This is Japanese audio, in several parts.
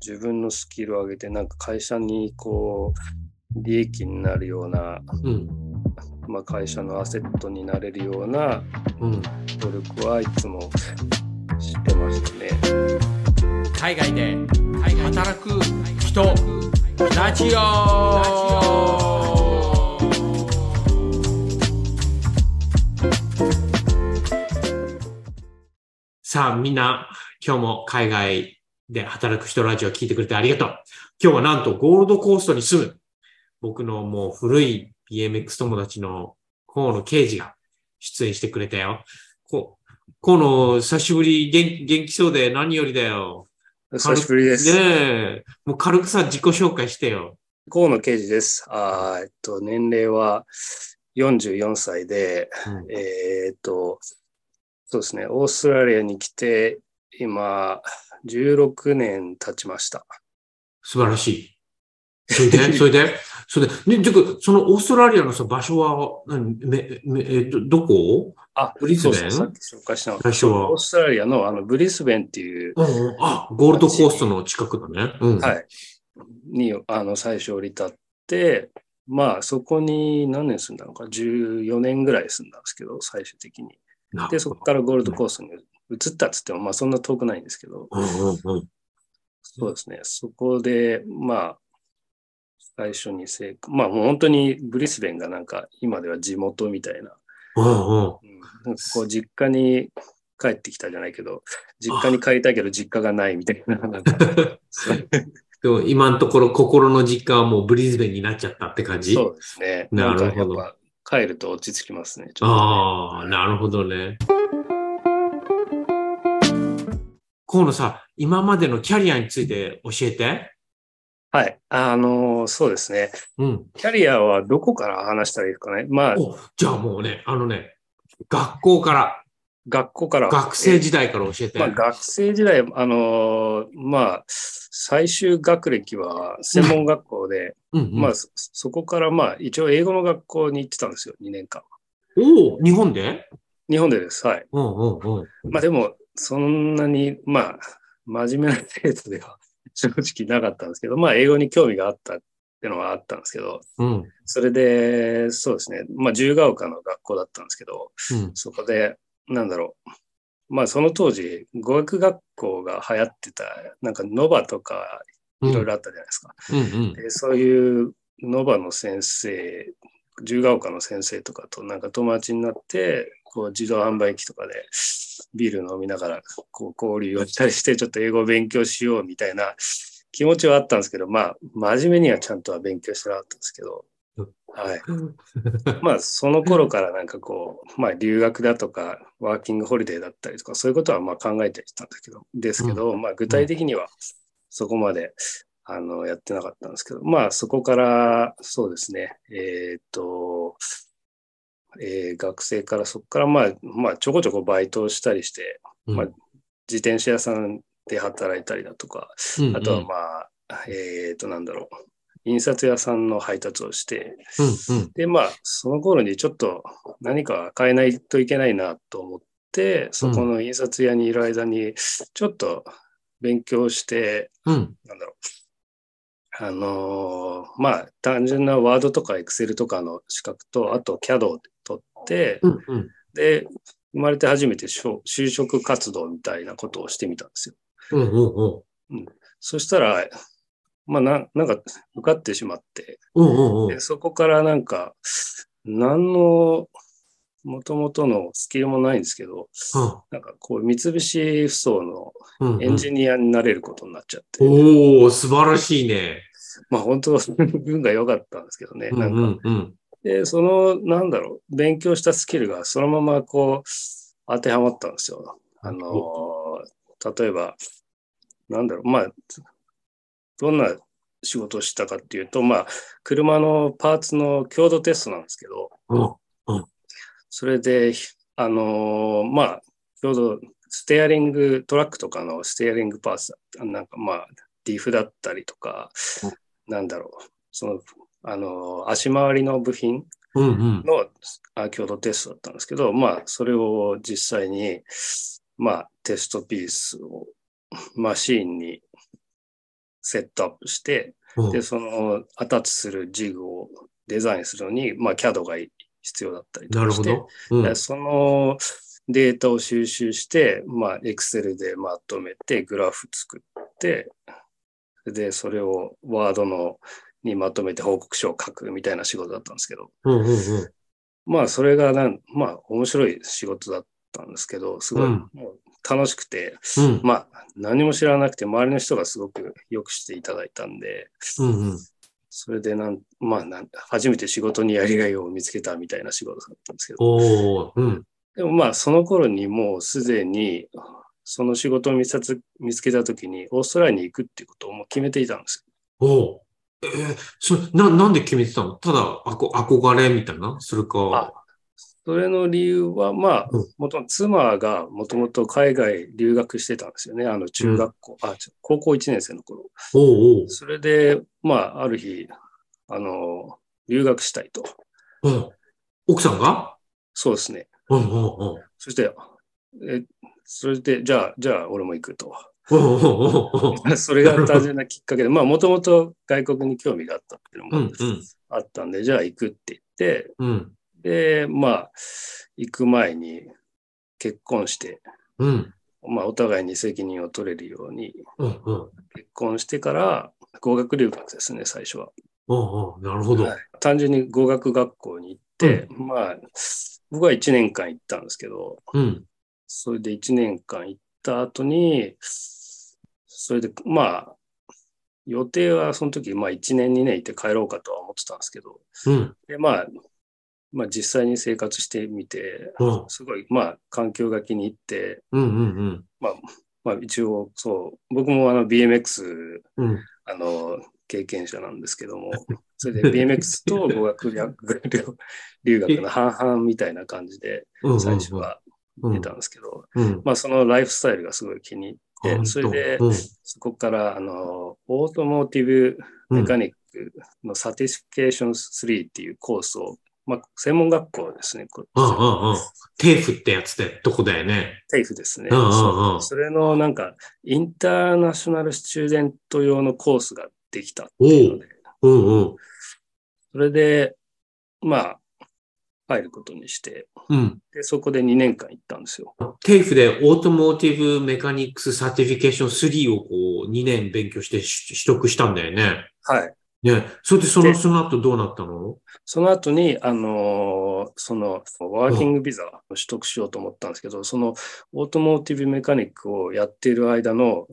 自分のスキルを上げて、なんか会社にこう、利益になるような、うん。まあ、会社のアセットになれるようなうん。努力はいつもしてましたね。海外で働く人ラジオさあ、みんな、今日も海外で働く人ラジオ聞いてくれてありがとう。今日はなんとゴールドコーストに住む、僕のもう古い BMX 友達の河野刑事が出演してくれたよ。こ河野、久しぶり元、元気そうで何よりだよ。久しぶりです。ねえ。もう軽くさ、自己紹介してよ。河野刑事です。あーえっと、年齢は44歳で、うんえーっと、そうですね、オーストラリアに来て、今、16年経ちました。素晴らしい。それで、それで、それで、ね、そのオーストラリアのさ、場所は、何？め、め、えど、どこ？あ、ブリスベン？さっき紹介したの。最初は。オーストラリアのあのブリスベンっていう、うんうん。あ、ゴールドコーストの近くだね。うん。はい、にあの最初降り立って、まあそこに何年住んだのか、14年ぐらい住んだんですけど、最終的に。なで、そこからゴールドコーストに移ったっつっても、まあそんな遠くないんですけど。そうですね、そこで、まあ、最初に成功、まあもう本当にブリスベンがなんか今では地元みたいな、こう実家に帰ってきたじゃないけど、実家に帰りたいけど実家がないみたいな、なんかでも今のところ心の実家はもうブリスベンになっちゃったって感じ？そうですね。なるほど帰ると落ち着きますね。ねああ、なるほどね。河野さ、今までのキャリアについて教えて。はい。あのそうですね。うん。キャリアはどこから話したらいいですかね？まあ、お、じゃあもうね、あのね、学校から、学校から。学生時代から教えて。まあ、学生時代、あのまあ、最終学歴は専門学校で、うんうんまあ、そそこからまあ、一応英語の学校に行ってたんですよ、2年間。おお、日本で？日本でです。はい。うんうんうん。まあでも、そんなに、まあ、真面目な生徒では正直なかったんですけど、まあ、英語に興味があったっていうのはあったんですけど、うん。それで、そうですね、まあ、自由が丘の学校だったんですけど、うん。そこで、なんだろう、まあ、その当時、語学学校が流行ってた、なんか、ノバとか、いろいろあったじゃないですか。うんうん。でそういうノバの先生、自由が丘の先生とかとなんか友達になって、こう自動販売機とかでビール飲みながらこう交流をしたりして、ちょっと英語を勉強しようみたいな気持ちはあったんですけど、まあ、真面目にはちゃんとは勉強してなかったんですけど、はい。まあ、その頃からなんかこう、まあ、留学だとか、ワーキングホリデーだったりとか、そういうことはまあ考えてきたんだけど、ですけど、まあ、具体的にはそこまで、あの、やってなかったんですけど、まあ、そこから、そうですね、えーっと、えー学生からそこからまあ、まあ、ちょこちょこバイトをしたりして、うんまあ自転車屋さんで働いたりだとか、うんあとはまあ、えーっと、なんだろう、印刷屋さんの配達をして、うんうん。で、まあ、その頃にちょっと何か変えないといけないなと思って、そこの印刷屋にいる間に、ちょっと勉強して、うん。なんだろう。あのーまあ、単純なワードとかエクセルとかの資格と、あと CAD うんうん。で、生まれて初めて就職活動みたいなことをしてみたんですよ。うんうんうん。そしたら、まあな、なんか受かってしまって、うんうんうんで。そこからなんか、何の、もともとのスキルもないんですけど、なんかこう、三菱ふそうのうんうんエンジニアになれることになっちゃって、おお、素晴らしいね。まあ本当、運が良かったんですけどね。うんなんかうんうん。で、その、なんだろう、勉強したスキルがそのままこう、当てはまったんですよ。あの、例えば、なんだろう、まあ、どんな仕事をしたかっていうと、まあ、車のパーツの強度テストなんですけど、うんそれで、あのまあ、強度、ステアリング、トラックとかのステアリングパーツなんかまあ、ディフだったりとか、なんだろう、その、あの足回りの部品うんうん。のあ強度テストだったんですけど、まあ、それを実際に、まあ、テストピースをマシーンにセットアップして、うんで、そのアタッチするジグをデザインするのに、まあ CAD が必要だったりとかして。うんでそのデータを収集して、まあ、Excel でまとめて、グラフ作って、で、それをワードのにまとめて報告書を書くみたいな仕事だったんですけど、うんうんうん。まあ、それがなん、まあ、面白い仕事だったんですけど、すごい、楽しくて、うん。まあ、何も知らなくて、周りの人がすごくよくしていただいたんで、うんうん。それでなん、まあなん、初めて仕事にやりがいを見つけたみたいな仕事だったんですけど、うん。でもまあ、その頃にもうすでに、その仕事を見つけ見つけたときに、オーストラリアに行くっていうことをもう決めていたんですよ。えーそれな、なんで決めてたの？ただ、あこ憧れみたいな？それか。それの理由は、まあうん、もともと妻がもともと海外留学してたんですよね。あの、中学校、あ、ちょ高校1年生の頃。おうおうそれで、まあ、ある日、あの、留学したいと。うん奥さんが？そうですね。うんうんうんそして、え、それで、じゃあ、じゃあ、俺も行くと。うんうんうんうん それが単純なきっかけで、まあ、もともと外国に興味があったっていうのもうんうん。あったんで、じゃあ行くって言って、うん。で、まあ、行く前に結婚して、うん。まあ、お互いに責任を取れるように、うんうん。結婚してから語学留学ですね、最初は。うんうんなるほど。はい。単純に語学学校に行って、まあ、僕は1年間行ったんですけど、うん。それで1年間行った後に、それで、まあ、予定はその時、まあ1年2年行って帰ろうかとは思ってたんですけど、うん。で、まあ、まあ実際に生活してみて、うん。すごい、まあ環境が気に入って、うんうんまあ一応そう、僕もあの BMX、うんうん。あの、経験者なんですけども、それで BMX と語学留学の半々みたいな感じで最初はうん出たんですけど、うん。まあそのライフスタイルがすごい気に入って、それでうん。そこからあの、 automotive mechanic の certification 3っていうコースを、まあ専門学校ですね。こう。んうんうん。 TAFE ってやつでとこだよね。 TAFE ですね。うんうんうん。それのなんか、 international student 用のコースができたっていうので、うんうん。それで、まあ、入ることにして、うんで、そこで2年間行ったんですよ。TAFE で automotive mechanics certification 3をこう2年勉強してし取得したんだよね。はい。ね。それでその、でその後どうなったの？その後に、あのーその、ワーキングビザを取得しようと思ったんですけど、その、 automotive mechanic をやっている間の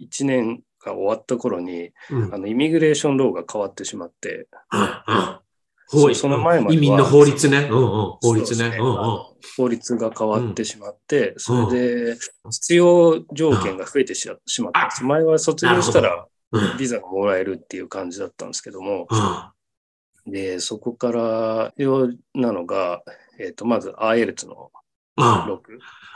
1年が終わった頃に、うんあの、 immigration law が変わってしまって、法律その前までは移民の法律ね。うんうん。法律ね。法律が変わってしまって、それで必要条件が増えてししまったんです。前は卒業したらうんビザがもらえるっていう感じだったんですけども、うんで、そこから必要なのが、えっ、と、まず IELTS のうん。あ6。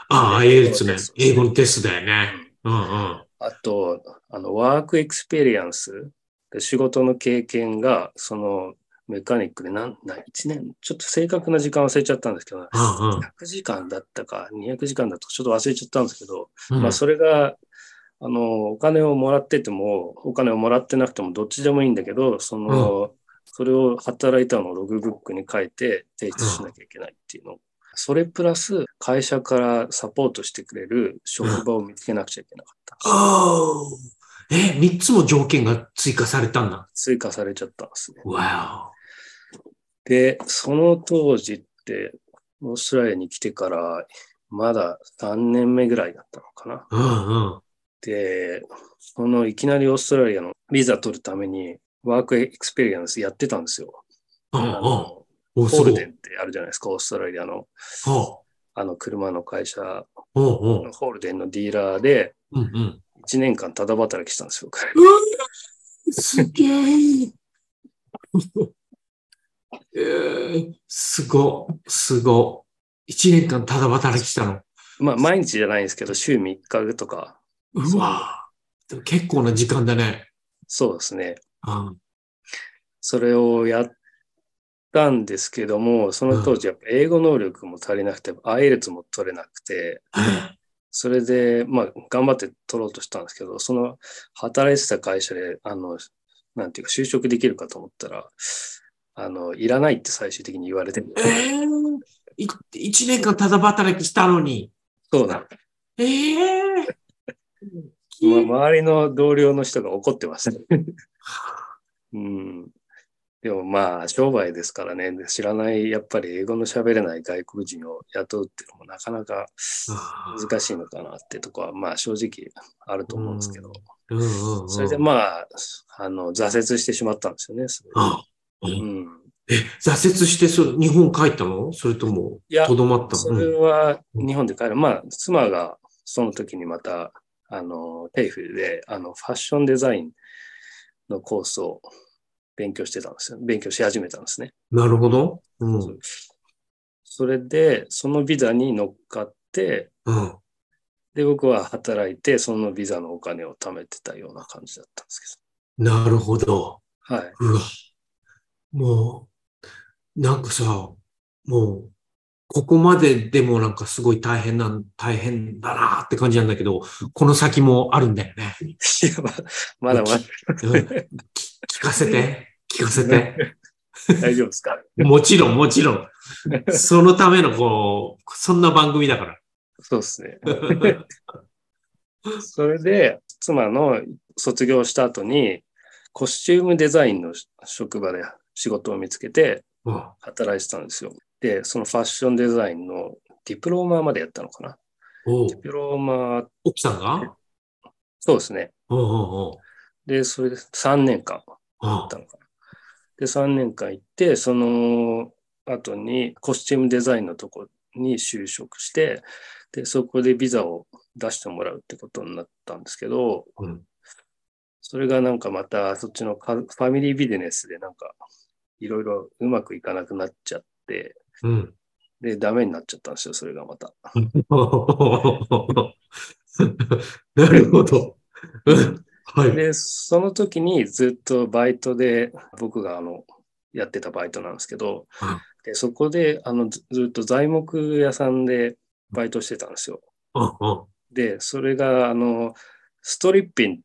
あ、英語ですね。英語のテストだよね。うんうん。あと、あの、 work experience。で仕事の経験が、その、メカニックで何、何、1年、ちょっと正確な時間忘れちゃったんですけど、うんうん100時間だったか、200時間だとちょっと忘れちゃったんですけど、うんまあ、それが、あの、お金をもらってても、お金をもらってなくてもどっちでもいいんだけど、その、それを働いたのをログブックに書いて提出しなきゃいけないっていうの。それプラス、会社からサポートしてくれる職場を見つけなくちゃいけなかった。おーえ、三つも条件が追加されたんだ。追加されちゃったんですね。わで、その当時って、オーストラリアに来てから、まだ3年目ぐらいだったのかな。お。うんうん。で、そのいきなりオーストラリアのビザ取るために work experience やってたんですよ。うんうん。あのお、 Holden ってあるじゃないですか、オーストラリアのおあの車の会社、ホールデンのディーラーでうんうん。1年間ただ働きしたんですよ。うわすげえ。えー、すご、すご。一年間ただ働きしたの。まあ毎日じゃないんですけど、週3日とか、うわでも結構な時間だね。そうですね。うん。それをやったんですけども、その当時やっぱ英語能力も足りなくて、アイエルツも取れなくて、それで、まあ、頑張って取ろうとしたんですけど、その働いてた会社で、あの、なんていうか、就職できるかと思ったら、あの、いらないって最終的に言われて、ええい一年間ただ働きしたのに。そうだ。ええま、周りの同僚の人が怒ってました。うん。でもまあ、商売ですからね、知らない、やっぱり英語の喋れない外国人を雇うっていうのもなかなか難しいのかなってとこは、まあ正直あると思うんですけど、うんうんうんそれでまあ、あの、挫折してしまったんですよね。それううんん。え、挫折してそ日本帰ったの？それとも、とどまったそのれは日本で帰る。まあ、妻がその時にまた、あの、テイフで、あの、ファッションデザインのコースを勉強してたんですよ。勉強し始めたんですね。なるほど。うん。それで、そのビザに乗っかって、うん。で、僕は働いて、そのビザのお金を貯めてたような感じだったんですなるほど。けど。はい。うわ。もう、なんかさ、もう、ここまででもなんかすごい大変なん、大変だなって感じなんだけど、この先もあるんだよね。いや、ままだまだ聞かせて、聞かせて。大丈夫ですか？もちろん、もちろん。そのための、こう、そんな番組だから。そうですね。それで、妻の卒業した後に、コスチュームデザインの職場で仕事を見つけてうん働いてたんですよ。で、そのファッションデザインの diploma までやったのかな。 diploma、奥さんが？そうですね。おうおうで、それで3年間おう行ったのかな。で、3年間行って、その後にコスチュームデザインのとこに就職して、で、そこでビザを出してもらうってことになったんですけど、うんそれがなんかまたそっちのカファミリービジネスでなんかいろいろうまくいかなくなっちゃって、うん。で、ダメになっちゃったんですよ、それがまた。なるほど。うんはい。で、その時にずっとバイトで、僕があの、やってたバイトなんですけどうん、でそこであのずずっと材木屋さんでバイトしてたんですよ。うんうんで、それがあの、ストリッピン、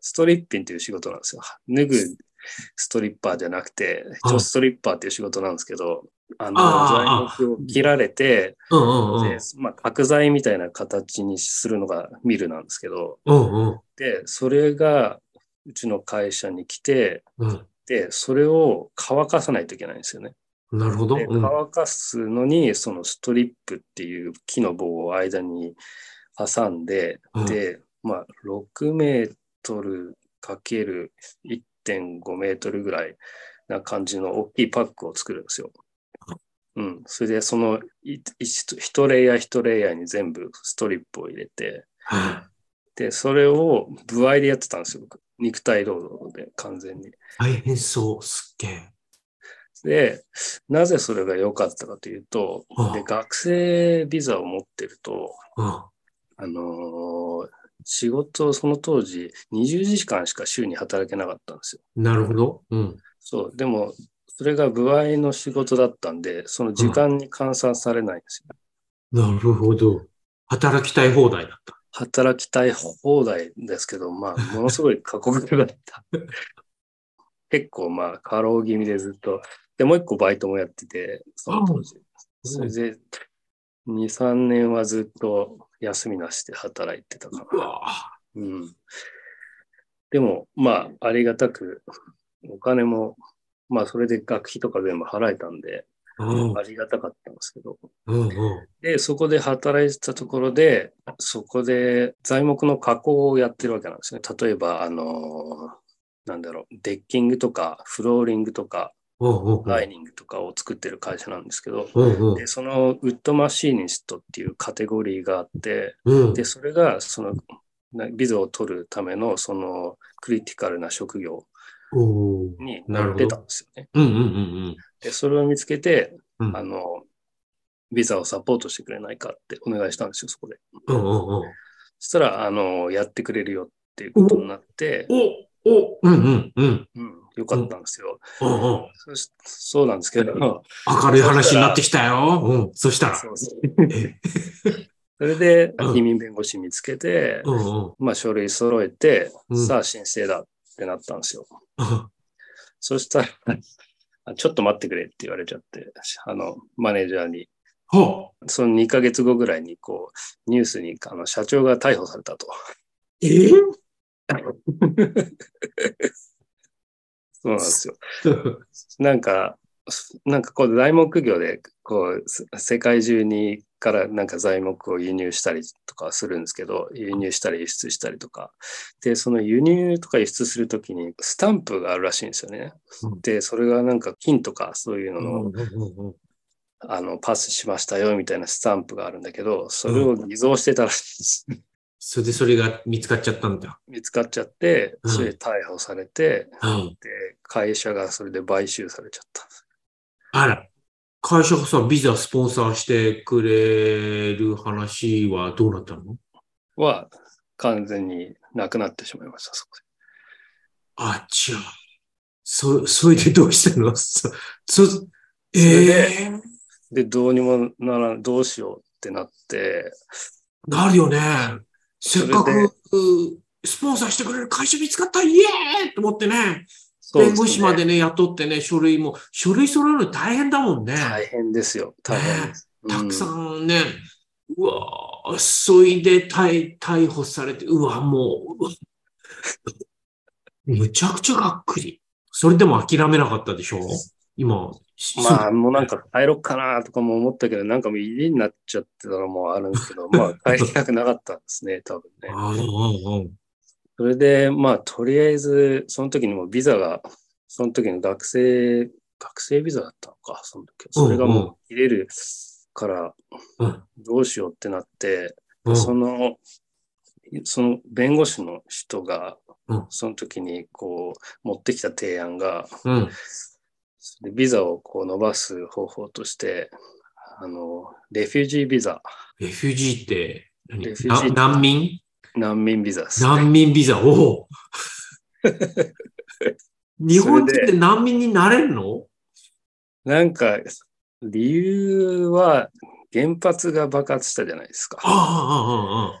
ストリッピンという仕事なんですよ。脱ぐストリッパーじゃなくて、うん。女子ストリッパーっていう仕事なんですけど、あの、材木を切られて、で、まあ、角材みたいな形にするのがミルなんですけど、うんうん。で、それがうちの会社に来て、うん。で、それを乾かさないといけないんですよね。なるほど。で、うん。乾かすのに、そのストリップっていう木の棒を間に挟んで、うん。で、まあ、6メートルかける1.5メートルぐらいな感じの大きいパックを作るんですよ。うん。それで、そのい一一レイヤー一レイヤーに全部ストリップを入れて、はいで、それを部合でやってたんですよ、僕。肉体労働で完全に。大変そう、すっげえ。で、なぜそれが良かったかというとうん、で学生ビザを持ってると、うんあのー仕事をその当時20時間しか週に働けなかったんですよ。なるほど。うん。そう。でも、それが部合の仕事だったんで、その時間に換算されないんですよ。なるほど。働きたい放題だった。働きたい放題ですけど、まあ、ものすごい過酷だった。結構まあ、過労気味でずっと。で、もう一個バイトもやってて、その当時。それで、2、3年はずっと休みなしで働いてたかうな。わうん。でも、まあ、ありがたく、お金も、まあ、それで学費とか全部払えたんで、うんありがたかったんですけど。うんうんで、そこで働いてたところで、そこで材木の加工をやってるわけなんですね。例えば、あの、なんだろう、デッキングとか、フローリングとか、ライニングとかを作ってる会社なんですけど、で、そのウッドマシーニストっていうカテゴリーがあって、うん。で、それが、その、なビザを取るための、その、クリティカルな職業になってたんですよね。う。んうんうんで、それを見つけて、うん。あの、ビザをサポートしてくれないかってお願いしたんですよ、そこで。うんうんう。んそしたら、あの、やってくれるよっていうことになって、おおうんうんうんうん、よかったんですよ。うんうんそしそうなんですけど、明るい話になってきたよ。うん。そしたら。そうそうえそれでうん移民弁護士見つけて、うんうん。まあ書類揃えて、うんさあ申請だってなったんですよ。うんそしたら、あちょっと待ってくれって言われちゃって、あの、マネージャーに。はあ、その2ヶ月後ぐらいに、こう、ニュースに、あの、社長が逮捕されたと。えー そうなんですよ。なんか、なんかこう材木業で、こう、せ世界中にからなんか材木を輸入したりとかするんですけど、輸入したり輸出したりとか。で、その輸入とか輸出するときにスタンプがあるらしいんですよねうん。で、それがなんか金とかそういうのの、うんうんうんうんあの、パスしましたよみたいなスタンプがあるんだけど、それを偽造してたらしいです。それでそれが見つかっちゃったんだ。見つかっちゃって、うんそれで逮捕されて、うん。で、会社がそれで買収されちゃった。あら、会社がさ、ビザスポンサーしてくれる話はどうなったの？は、完全になくなってしまいました、そこで。あちゃ。そ、それでどうしたの？そ、そ、えれえで、どうにもならん、どうしようってなって、なるよね。せっかく、うスポンサーしてくれる会社見つかったイエーイと思ってね、弁護士までね、雇ってね、書類も、書類揃えるの大変だもんね。大変ですよ、大変です。たくさうんんね、うわぁ、そいで逮逮捕されて、うわ、もう、むちゃくちゃがっくり。それでも諦めなかったでしょ？今。まあ、もうなんか帰ろっかなとかも思ったけど、なんかもう家になっちゃってたのもあるんですけど、まあ帰りたくなかったんですね、多分ね。それで、まあ、とりあえず、その時にもビザが、その時の学生、学生ビザだったのか、その時。それがもう切れるからうん、どうしようってなって、うんその、その弁護士の人がうん、その時にこう、持ってきた提案が、うん。でビザをこう伸ばす方法として、あの、レフュージービザ、レフュージーって何？レフュージーな難民？難民ビザです、ね。難民ビザ？おお。日本人って難民になれるの？なんか、理由は原発が爆発したじゃないですか。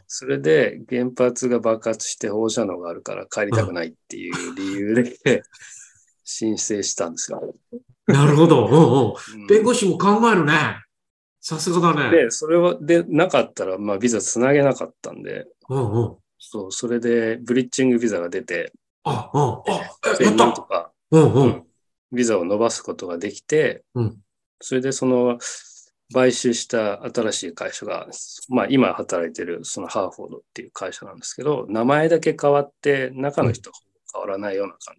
それで原発が爆発して放射能があるから帰りたくないっていう理由で申請したんですよ。なるほど。うんうん。うん弁護士も考えるね。さすがだね。で、それは、で、なかったら、まあ、ビザつなげなかったんで、うんうん。そう、それで、ブリッジングビザが出て、あ、うん。あ、えでやった。とか、うんう。うんんビザを伸ばすことができて、うんそれでその、買収した新しい会社が、まあ今働いてるそのハーフォードっていう会社なんですけど、名前だけ変わって中の人は変わらないような感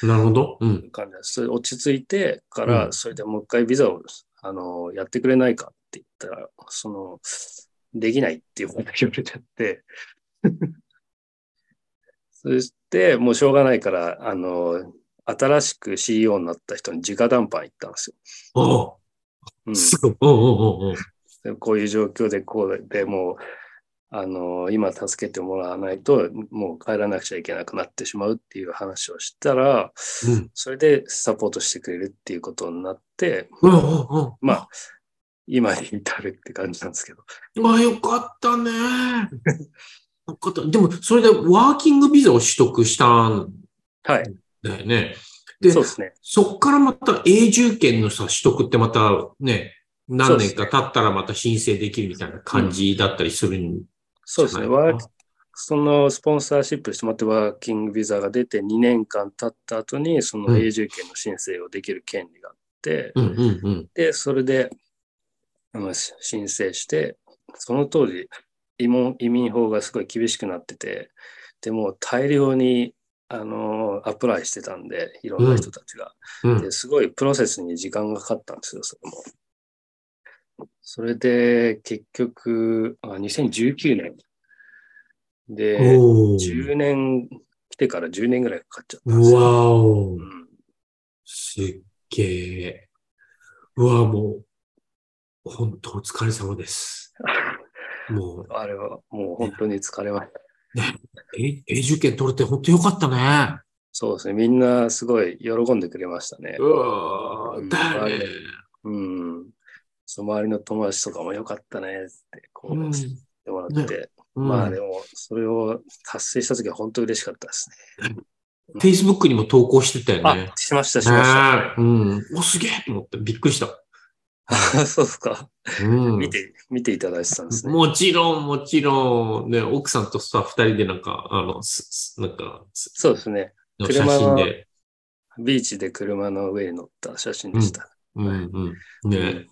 じで、なるほど。うん。感じです落ち着いてから、うんそれでもう一回ビザをあのやってくれないかって言ったら、その、できないっていうこと言われちゃって、そしてもうしょうがないから、あの、新しく CEO になった人に直談判行ったんですよ。おうんうすごい。うんうんうんうん。でこういう状況でこうでもう、あの、今助けてもらわないと、もう帰らなくちゃいけなくなってしまうっていう話をしたら、うんそれでサポートしてくれるっていうことになって、うんうんうん。まあ、今に至るって感じなんですけど。まあ、よかったね。よかった。でも、それでワーキングビザを取得したんはい。だよね。で、そうですね。そっからまた永住権のさ、取得ってまたね、何年か経ったらまた申請できるみたいな感じだったりするんそうですね。ワーそのスポンサーシップしてもらってワーキングビザが出て2年間経った後に、その永住権の申請をできる権利があって、うんうんうん。で、それで、あのし申請して、その当時、移民移民法がすごい厳しくなってて、でも大量にあのアプライしてたんで、いろんな人たちが。うんですごいプロセスに時間がかかったんですよ、それも。それで、結局、あ2019年。で、おー10年、来てから10年ぐらいかかっちゃったんですうよ。わおう。んすっげえ。うわもう、本当お疲れ様です。もう、あれはもう本当に疲れました。え永住権取れて本当よかったね。そうですね。みんなすごい喜んでくれましたね。うわうんだよね。うん。その周りの友達とかもよかったねって、こう、うんてもらって、うんまあでも、それを達成した時は本当嬉しかったですね。Facebook にも投稿してたよねあ、。しました、しました。うん。お、すげえと思って、びっくりした。そうですか。うん。見て、見ていただいてたんですね。もちろん、もちろん、ね、奥さんとさ、二人でなんか、あの、すすなんか、すそうですね。の写真で。ビーチで車の上に乗った写真でした。うんうん。ね、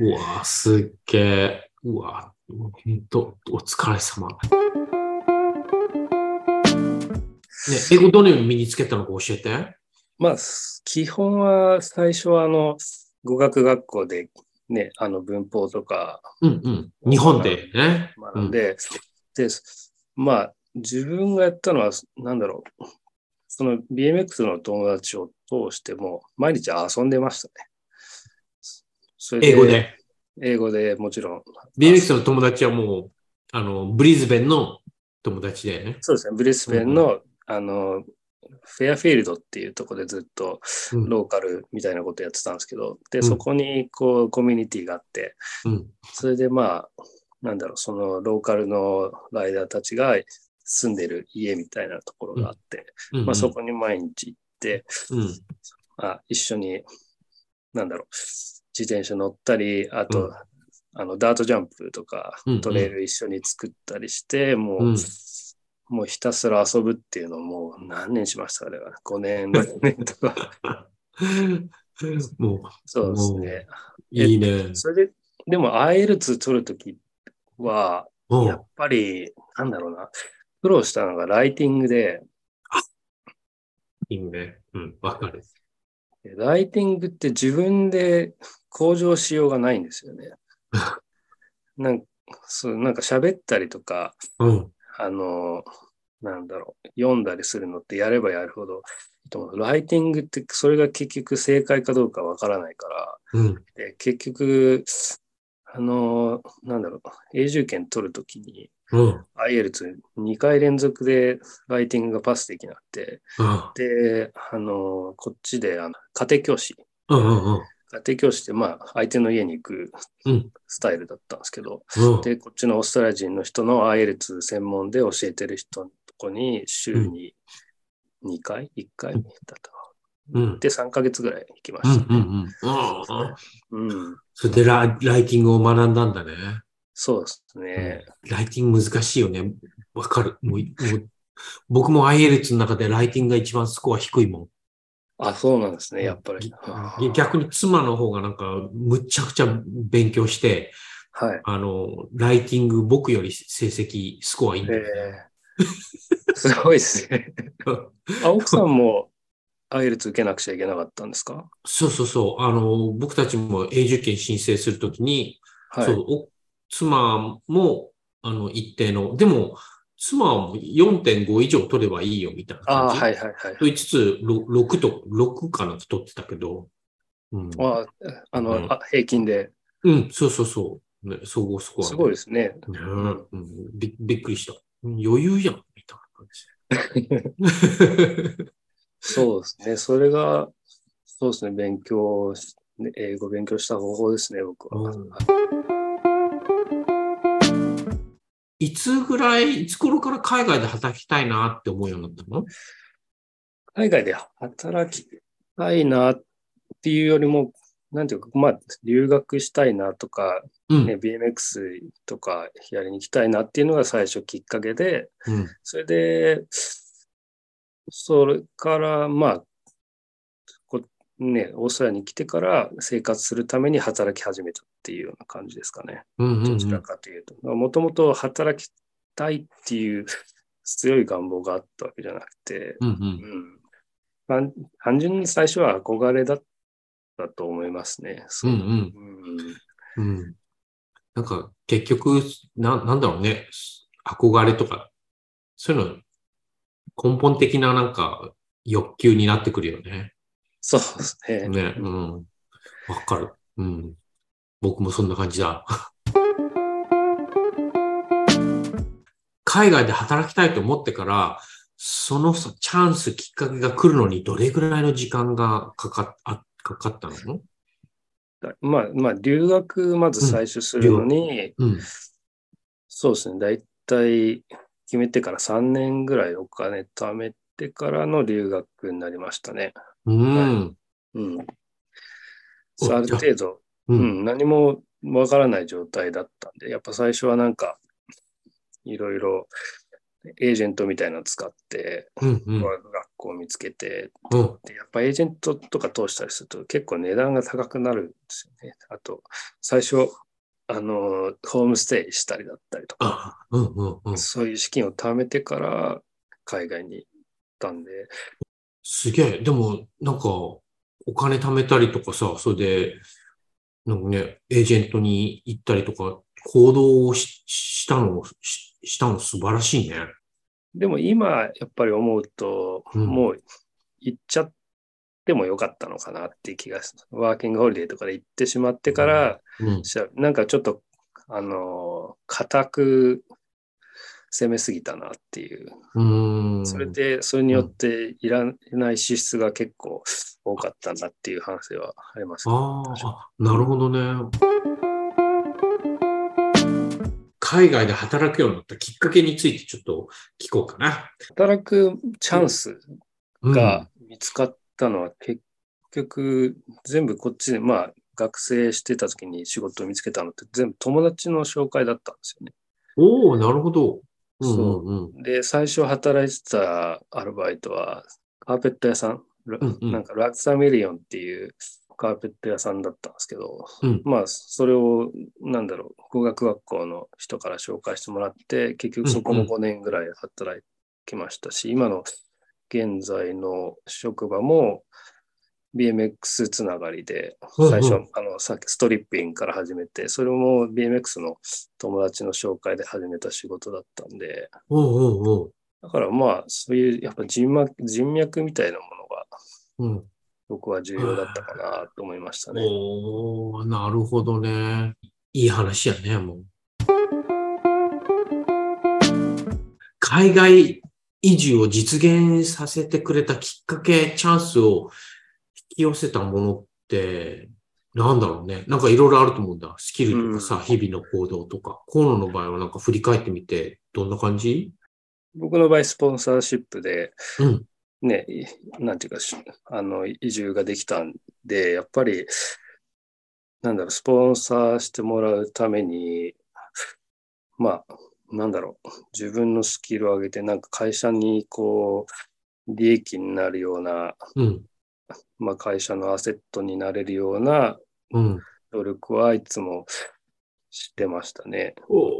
うわぁ、すっげえ。うわぁ、ほんと、お疲れ様。ね、英語どのように身につけたのか教えて。まあ、基本は最初はあの、語学学校でね、あの文法とかうんうん。日本でね。学んで、で、まあ、自分がやったのは、なんだろう。その BMX の友達を通しても、毎日遊んでましたね。英語で。英語でもちろん。BMX の友達はもう、あの、ブリズベンの友達でね。そうですね、ブリスベンの、あの、フェアフィールドっていうところでずっとうんローカルみたいなことやってたんですけど、で、んそこにこうコミュニティがあって、うん。それでまあ、なんだろう、そのローカルのライダーたちが住んでる家みたいなところがあって、うんまあそこに毎日行って、うん。あ一緒に、なんだろう、自転車乗ったり、あと、うんあの、ダートジャンプとかトレイル一緒に作ったりして、もう、うんもうひたすら遊ぶっていうのをもう何年しましたかね。5年、6年とか。もそうですね。う、いいね。それで、でも IL2 取るときは、うんやっぱり、なんだろうな、苦労したのがライティングで、いいね。うん、わかる。ライティングって自分で向上しようがないんですよね。なんかそうなんか喋ったりとか、うん。あの、なんだろう、読んだりするのってやればやるほどいいと思う。ライティングってそれが結局正解かどうかわからないから、うん。で結局、あの、なんだろう、永住権取るときにうん。IELTS2 回連続でライティングがパスできなくて、うん。で、あの、こっちであの家庭教師、うん。うん。家庭教師って、まあ、相手の家に行くうんスタイルだったんですけど、うん。で、こっちのオーストラリア人の人の IELTS 専門で教えてる人のとこに週に2回、1回？だったかうん。で、3ヶ月ぐらい行きまうん。した。うん。うん。うん。それでラライティングを学んだんだね。そうですね。ライティング難しいよね。わかる。もう、もう僕も IELTS の中でライティングが一番スコア低いもん。あ、そうなんですね、やっぱり。ぎ逆に妻の方がなんか、むちゃくちゃ勉強して、はい。あの、ライティング僕より成績、スコアいいんだよね。えー、すごいですね。あ、奥さんも IELTS 受けなくちゃいけなかったんですか？そうそうそう。あの、僕たちも永住権申請するときに、はい。そう、お妻も、あの、一定の、でも、妻はもう4.5以上取ればいいよ、みたいなああ、感じ。はいはいはいと。言いつつ、ろ6と、6かなんか取ってたけど、うん。ああの、うんあ平均で。うん、そうそうそう。ね、総合スコア、すごいですね。ねうんび。びっくりした。うん余裕やん、みたいな感じ。そうですね。それが、そうですね。勉強英語勉強した方法ですね、僕は。うんいつぐらい、いつ頃から海外で働きたいなって思うようになったの？海外で働きたいなっていうよりも、なんていうか、まあ、留学したいなとか、うん。ね、BMX とかやりに行きたいなっていうのが最初きっかけで、うん。それで、それから、まあ、こね、オーストラリアに来てから生活するために働き始めたっていうような感じですかね。うんうんうんどちらかというと。もともと働きたいっていう 強い願望があったわけじゃなくて、うんうんうん単単純に最初は憧れだったと思いますね。そううんうんうんうん。なんか、結局、な、なんだろうね。憧れとか、そういうの、根本的ななんか、欲求になってくるよね。そうですね。ね。うん。わかる。うん。僕もそんな感じだ。海外で働きたいと思ってから、そのさチャンス、きっかけが来るのにどれぐらいの時間がかかっあかかったの？まあ、まあ、留学まず最初するのに、うん。そうですね。だいたい決めてから3年ぐらいお金貯めてからの留学になりましたね。うん。うん。ある程度、う。うんん、何もわからない状態だったんで、やっぱ最初はなんか、いろいろエージェントみたいなの使って、うん。うん。語学学校を見つけて、うん。でやっぱエージェントとか通したりすると結構値段が高くなるんですよね。あと、最初、あの、ホームステイしたりだったりとか、あ、うん。うん。うん。そういう資金を貯めてから海外に行ったんで、すげえ。でも、なんか、お金貯めたりとかさ、それで、なんかね、エージェントに行ったりとか、行動をししたの、ししたの素晴らしいね。でも今やっぱり思うと、うんもう行っちゃってもよかったのかなっていう気がする。ワーキングホリデーとかで行ってしまってから、うん。しゃなんかちょっと、あの、固く攻めすぎたなっていう。うーん。それで、それによっていらない支出が結構多かったなっていう反省はあります。あーあ、なるほどね。海外で働くようになったきっかけについてちょっと聞こうかな。働くチャンスうんが見つかったのは結局全部こっちで、まあ学生してた時に仕事を見つけたのって全部友達の紹介だったんですよね。おおなるほど。うんそうんうん。で、最初働いてたアルバイトはカーペット屋さん、ラうんうん。なんかラクサミリオンっていうカーペット屋さんだったんですけど、うん。まあそれをなんだろう、語学学校の人から紹介してもらって、結局そこもうん5年ぐらい働きましたし、今の現在の職場も BMX つながりで、うんうん最初、あの、さっきストリッピングから始めて、それも BMX の友達の紹介で始めた仕事だったんで、おうおうおうだからまあ、そういう、やっぱ人脈、人脈みたいなものがうん。僕は重要だったかなと思いましたね。おおなるほどね。いい話やね、もう。海外移住を実現させてくれたきっかけ、チャンスを引き寄せたものって、なんだろうね。なんかいろいろあると思うんだ。スキルとかさ、日々の行動とか。河野の場合はなんか振り返ってみて、どんな感じ？僕の場合、スポンサーシップで、うん。ね、いなんていうか、しあの、移住ができたんで、やっぱり、なんだろう、スポンサーしてもらうために、まあ、なんだろう、自分のスキルを上げて、なんか会社にこう、利益になるような、うん。まあ会社のアセットになれるようなうん。努力はいつもしてましたね。お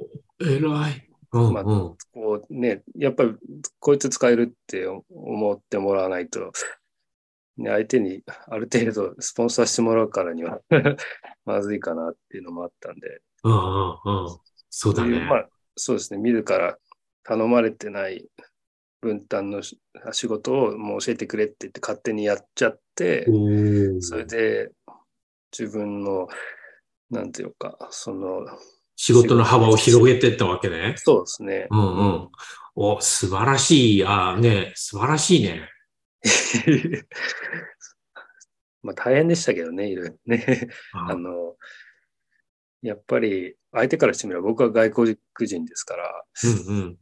偉い。うん、まあうん。こうね、やっぱりこいつ使えるって思ってもらわないと、ね、相手にある程度スポンサーしてもらうからには まずいかなっていうのもあったんで、うん、うん、うん。そうだね。まあ、そうですね、自ら頼まれてない分担のし仕事をもう教えてくれって言って勝手にやっちゃって、それで自分の、なんていうか、その、仕事の幅を広げてったわけね。そうですね。うんうん。お、素晴らしい。あね、素晴らしいね。まあ大変でしたけどね、いろいろね。あ あの、やっぱり相手からしてみれば僕は外国人ですから、うんうん。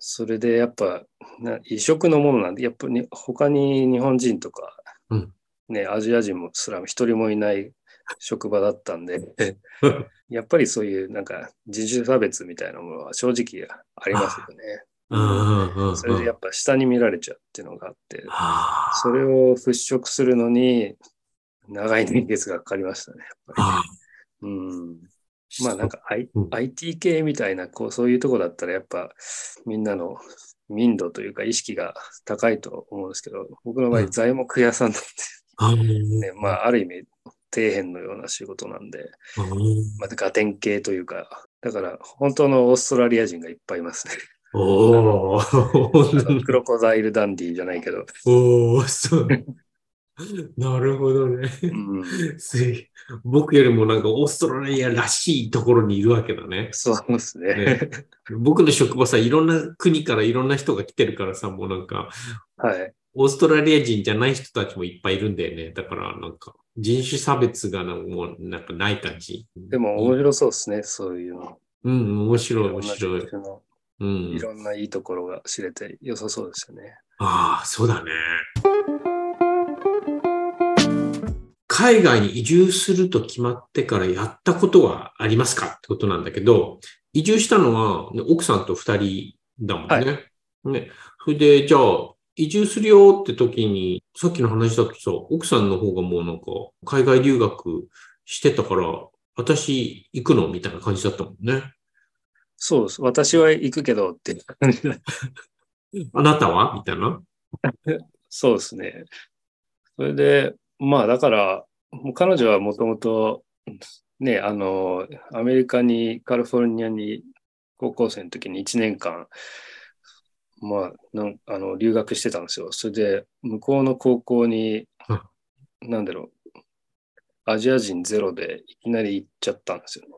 それでやっぱな異色のものなんで、やっぱり他に日本人とか、うんね、アジア人もすらも一人もいない職場だったんで、やっぱりそういうなんか人種差別みたいなものは正直ありますよね。うんうんうんうん。それでやっぱ下に見られちゃうっていうのがあって、あそれを払拭するのに長い年月がかかりましたね、やっぱあ。り。うんまあなんか、I うん。IT 系みたいな、こう、そういうとこだったらやっぱみんなの民度というか意識が高いと思うんですけど、僕の場合うん。材木屋さんなんあで、ね、まあある意味底辺のような仕事なんで、またガテン系というか、だから本当のオーストラリア人がいっぱいいますね。おあーのクロコダイルダンディじゃないけど、おーそう。なるほどね。うん、僕よりもなんかオーストラリアらしいところにいるわけだね。そうですね。ね僕の職場さ、いろんな国からいろんな人が来てるからさ、もうなんか、はい。オーストラリア人じゃない人たちもいっぱいいるんだよね。だからなんか、人種差別がなもうなんかない感じ。でも面白そうですね、そういうの。うん、面白い、面白い。のうんい。ろんないいところが知れて良さそうですよね。ああ、そうだね。海外に移住すると決まってからやったことはありますかってことなんだけど、移住したのは、ね奥さんと二人だもんね。はいね。それで、じゃあ、移住するよって時に、さっきの話だとさ、奥さんの方がもうなんか、海外留学してたから、私行くのみたいな感じだったもんね。そうです。私は行くけどって あなたは？みたいな。そうですね。それで、まあだから、彼女はもともと、ね、あの、アメリカに、カリフォルニアに高校生の時に1年間、まあ、なんあの留学してたんですよ。それで、向こうの高校にうん、なんだろう、アジア人ゼロでいきなり行っちゃったんですよね。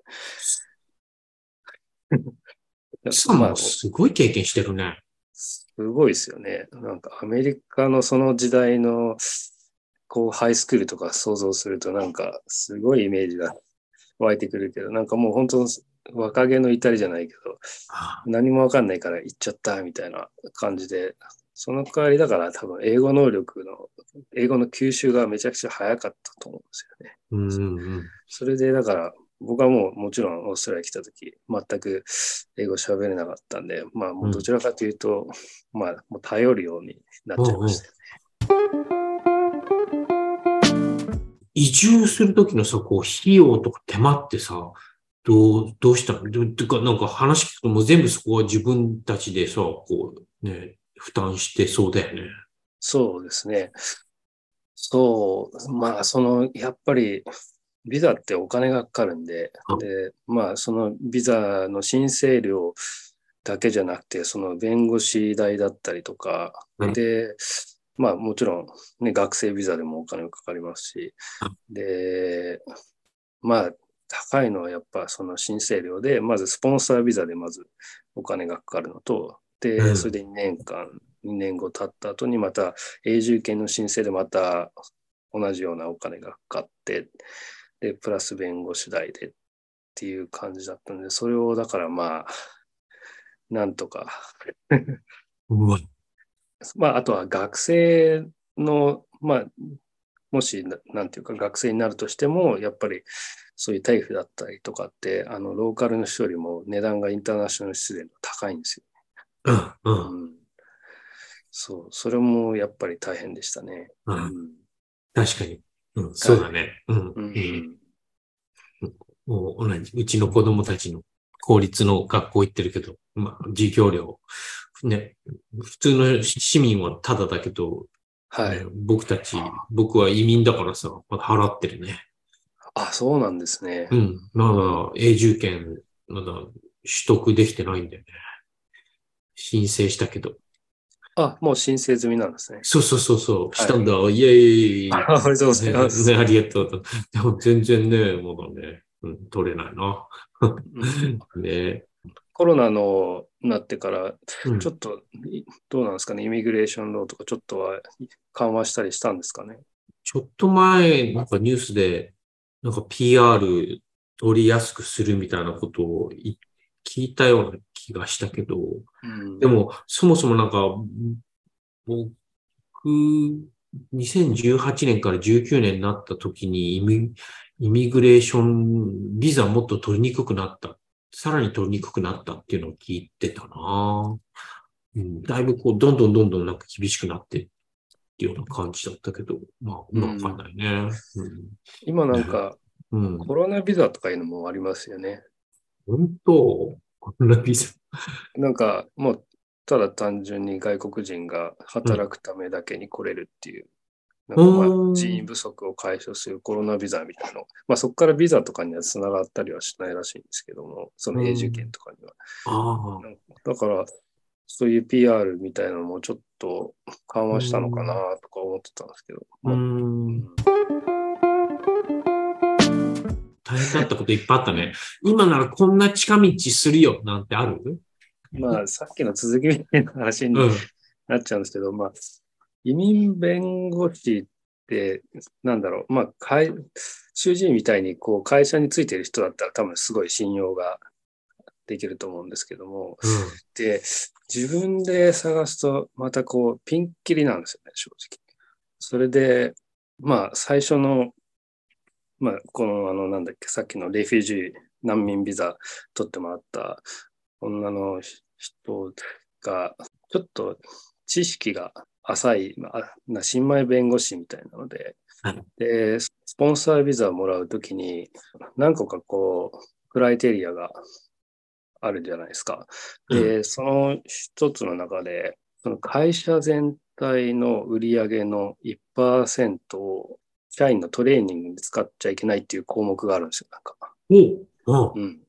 さんもすごい経験してるね。すごいですよね。なんかアメリカのその時代のこうハイスクールとか想像するとなんかすごいイメージが湧いてくるけど、なんかもう本当若気の至りじゃないけど、あ何もわかんないから行っちゃったみたいな感じで、その代わりだから多分英語能力の、英語の吸収がめちゃくちゃ早かったと思うんですよね。うんうんうん。それでだから僕はもうもちろんオーストラリア来た時全く英語喋れなかったんで、まあもうどちらかというと、まあもう頼るようになっちゃいましたよね。移住するときのさ、こう、費用とか手間ってさ、どう、どうしたの？どてか、なんか話聞くともう全部そこは自分たちでさ、こう、ね、負担してそうだよね。そうですね。そう、まあそのやっぱりビザってお金がかかるんであ、で、まあそのビザの申請料だけじゃなくて、その弁護士代だったりとか、うんで、まあもちろんね、学生ビザでもお金がかかりますし。あ、で、まあ高いのはやっぱその申請料で、まずスポンサービザでまずお金がかかるのと、で、うん。それで2年間、2年後経った後にまた永住権の申請でまた同じようなお金がかかって、で、プラス弁護士代でっていう感じだったんで、それをだからまあ、なんとか、うわ。まあ、あとは学生の、まあ、もしな、なんていうか、学生になるとしても、やっぱりそういうタイフだったりとかって、あの、ローカルの人よりも値段がインターナショナルスで高いんですうん、うよ。ん、うん。そう、それもやっぱり大変でしたね。う。うんん。確かに。うん、そうだね。うん、ううん。ん。もう同じ、うちの子供たちの公立の学校行ってるけど、まあ、授業料、ね、普通の市民はタダだけど、はいね。僕たち、僕は移民だからさ、まだ払ってるね。あ、そうなんですねう。ん。まだ永住権、まだ取得できてないんだよね。申請したけど。あ、もう申請済みなんですね。そうそうそうそう、いしたんだ。イェーイ。あおめでとうございます。ねねありがとう。でも全然ね、まだね、うん、取れないな。うん ねコロナのなってから、うんちょっと、いどうなんですかね、イミグレーションローとか、ちょっとは緩和したりしたんですかね？ちょっと前、なんかニュースで、なんか PR 取りやすくするみたいなことをい聞いたような気がしたけど、うんでも、そもそもなんか、僕、2018年から19年になった時にイミイミグレーション、ビザもっと取りにくくなった。さらに取りにくくなったっていうのを聞いてたな、うん、だいぶこう、どんどんどんどんなんか厳しくなってっていうような感じだったけど、まあ、わかんないね。今なんか、うん。うん、コロナビザとかいうのもありますよね。本当？こんなビザ。なんか、もう、ただ単純に外国人が働くためだけに来れるっていう、なんか人員不足を解消するコロナビザみたいなの。まあそこからビザとかにはつながったりはしないらしいんですけども、その永住権とかには。ああ。だから、そういう PR みたいなのもちょっと緩和したのかなとか思ってたんですけど。大変だったこといっぱいあったね。今ならこんな近道するよなんてある？まあ、さっきの続きみたいな話にうん。なっちゃうんですけど、まあ、移民弁護士って、なんだろう、まあ、会主治医みたいにこう会社についてる人だったら多分すごい信用ができると思うんですけども、うん。で、自分で探すと、またこう、ピンキリなんですよね、正直。それで、まあ、最初の、まあ、この、あの、なんだっけ、さっきのレフュージー難民ビザ取ってもらった女の人が、ちょっと知識が浅い、まあ、な新米弁護士みたいなのではい、で、スポンサービザをもらうときに、何個かこう、クライテリアがあるじゃないですか。で、その一つの中で、その会社全体の売り上げの1%を社員のトレーニングに使っちゃいけないっていう項目があるんですよ、なんか。うん。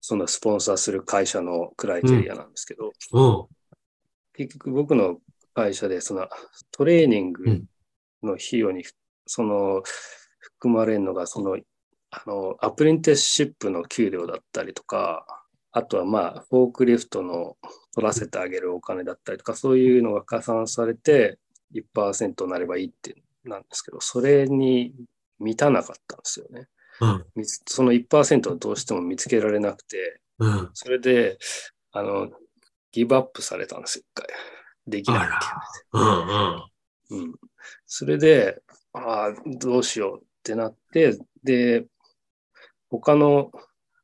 そのスポンサーする会社のクライテリアなんですけど、うん。結局僕の会社でそのトレーニングうんの費用にその含まれるのがそのあのアプリンティスシップの給料だったりとか、あとはまあフォークリフトの取らせてあげるお金だったりとか、そういうのが加算されて1%になればいいってなんですけど、それに満たなかったんですよね。うん。その1%をどうしても見つけられなくて、うん。それで、あの、ギブアップされたんですよ、一回。できないってうん。うん。言う。うん。それで、ああ、どうしようってなって、で、他の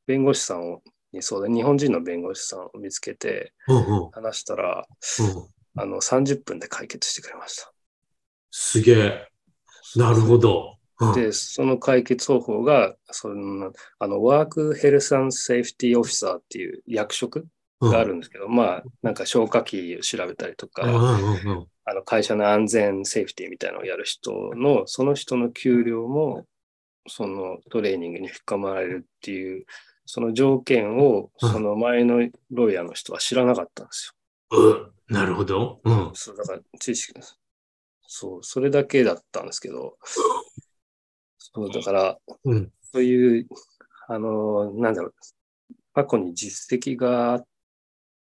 弁護士さんを、にそうだ、日本人の弁護士さんを見つけてうん。話したら、うん。あの、30分で解決してくれました。すげえ。なるほど。うんで、その解決方法が、その、あの、ワークヘルスセーフティーオフィサーっていう役職があるんですけど、まあ、なんか消火器を調べたりとか、うんうんうんあの会社の安全セーフティーみたいなのをやる人の、その人の給料も、そのトレーニングに深まられるっていう、その条件を、うんその前のロイヤーの人は知らなかったんですうん。なるほど。うんよ。。そう、だから知識です。そう、それだけだったんですけど、そう、だから、うん。そういう、あの、なんだろう、過去に実績があ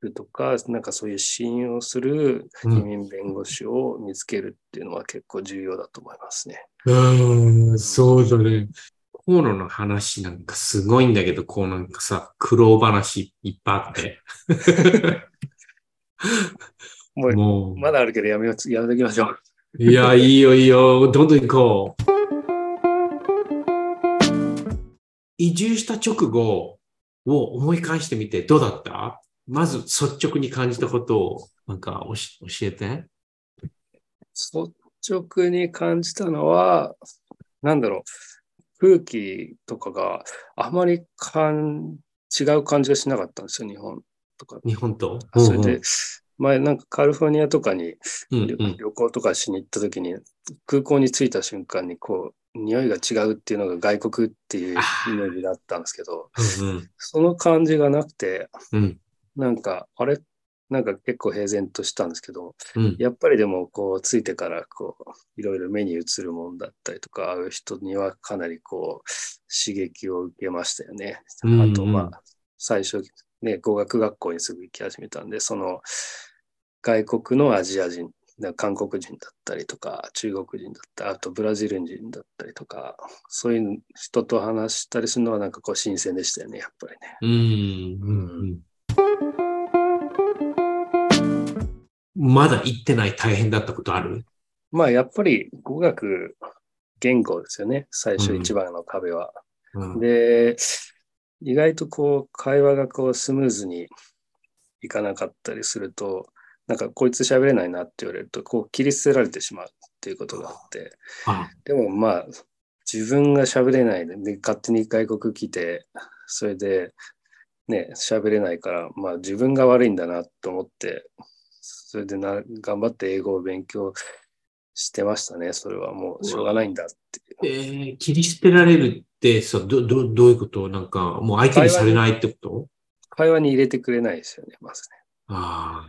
るとか、なんかそういう信用するうん。移民弁護士を見つけるっていうのは結構重要だと思いますね。うん、そうだね。河野の話なんかすごいんだけど、こうなんかさ、苦労話いっぱいあって。もう、もまだあるけどやめよう、やめときましょう。う、いや、いいよいいよ、どんどん行こう。移住した直後を思い返してみてどうだった？まず率直に感じたことをなんか教えて。率直に感じたのは、なんだろう、空気とかがあまりかん違う感じがしなかったんですよ、日本とか。日本と？それで、前なんかカリフォルニアとかにうん旅うん、旅行とかしに行った時に、空港に着いた瞬間にこう、匂いが違うっていうのが外国っていうイメージだったんですけど、うんその感じがなくて、うんなんか、あれ？なんか結構平然としたんですけど、うん。やっぱりでもこう、ついてからこう、いろいろ目に映るもんだったりとか、会う人にはかなりこう、刺激を受けましたよね。うんうん。あと、まあ、最初、ね、語学学校にすぐ行き始めたんで、その、外国のアジア人、な韓国人だったりとか、中国人だったり、あとブラジル人だったりとか、そういう人と話したりするのはなんかこう新鮮でしたよね、やっぱりね。うんうん。うんまだ行ってない大変だったことある？まあやっぱり語学、言語ですよね、最初うん一番の壁は。うん。で、意外とこう会話がこうスムーズにいかなかったりすると、なんかこいつ喋れないなって言われると、こう切り捨てられてしまうっていうことがあって、あでもまあ、自分が喋れないで、で勝手に外国来て、それでね、喋れないから、まあ自分が悪いんだなと思って、それでな頑張って英語を勉強してましたね。それはもうしょうがないんだって。えー切り捨てられるってさ、ど、ど、どういうこと？なんか、もう相手にされないってこと？会話に入れてくれないですよね、まずね。あ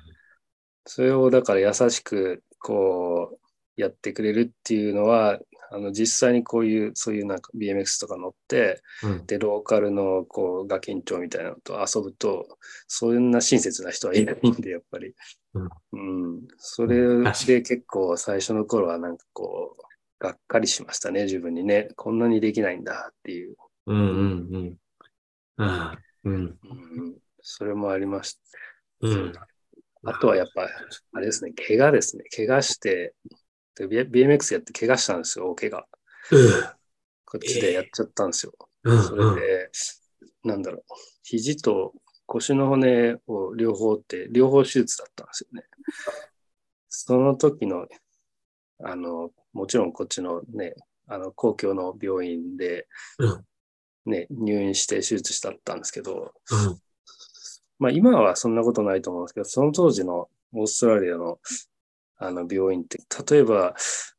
それをだから優しくこうやってくれるっていうのは、あの実際にこういう、そういうなんか BMX とか乗って、あ。うん。で、ローカルのこうガキンチョウみたいなのと遊ぶと、そんな親切な人はいないんで、やっぱり。うん。それで結構最初の頃はなんかこう、がっかりしましたね、自分にね。こんなにできないんだっていう。うんうんうん。ああうん。うん、それもありました。うん。あとはやっぱ、あれですね、怪我ですね。怪我して、BMX やって怪我したんですよ、大怪我。こっちでやっちゃったんですよ。うん。それで、なんだろう、肘と腰の骨を両方って、両方手術だったんですよね。その時の、あの、もちろんこっちのね、あの、公共の病院でうん、ね、入院して手術したったんですけど、うん。まあ今はそんなことないと思うんですけど、その当時のオーストラリアのあの病院って、例えば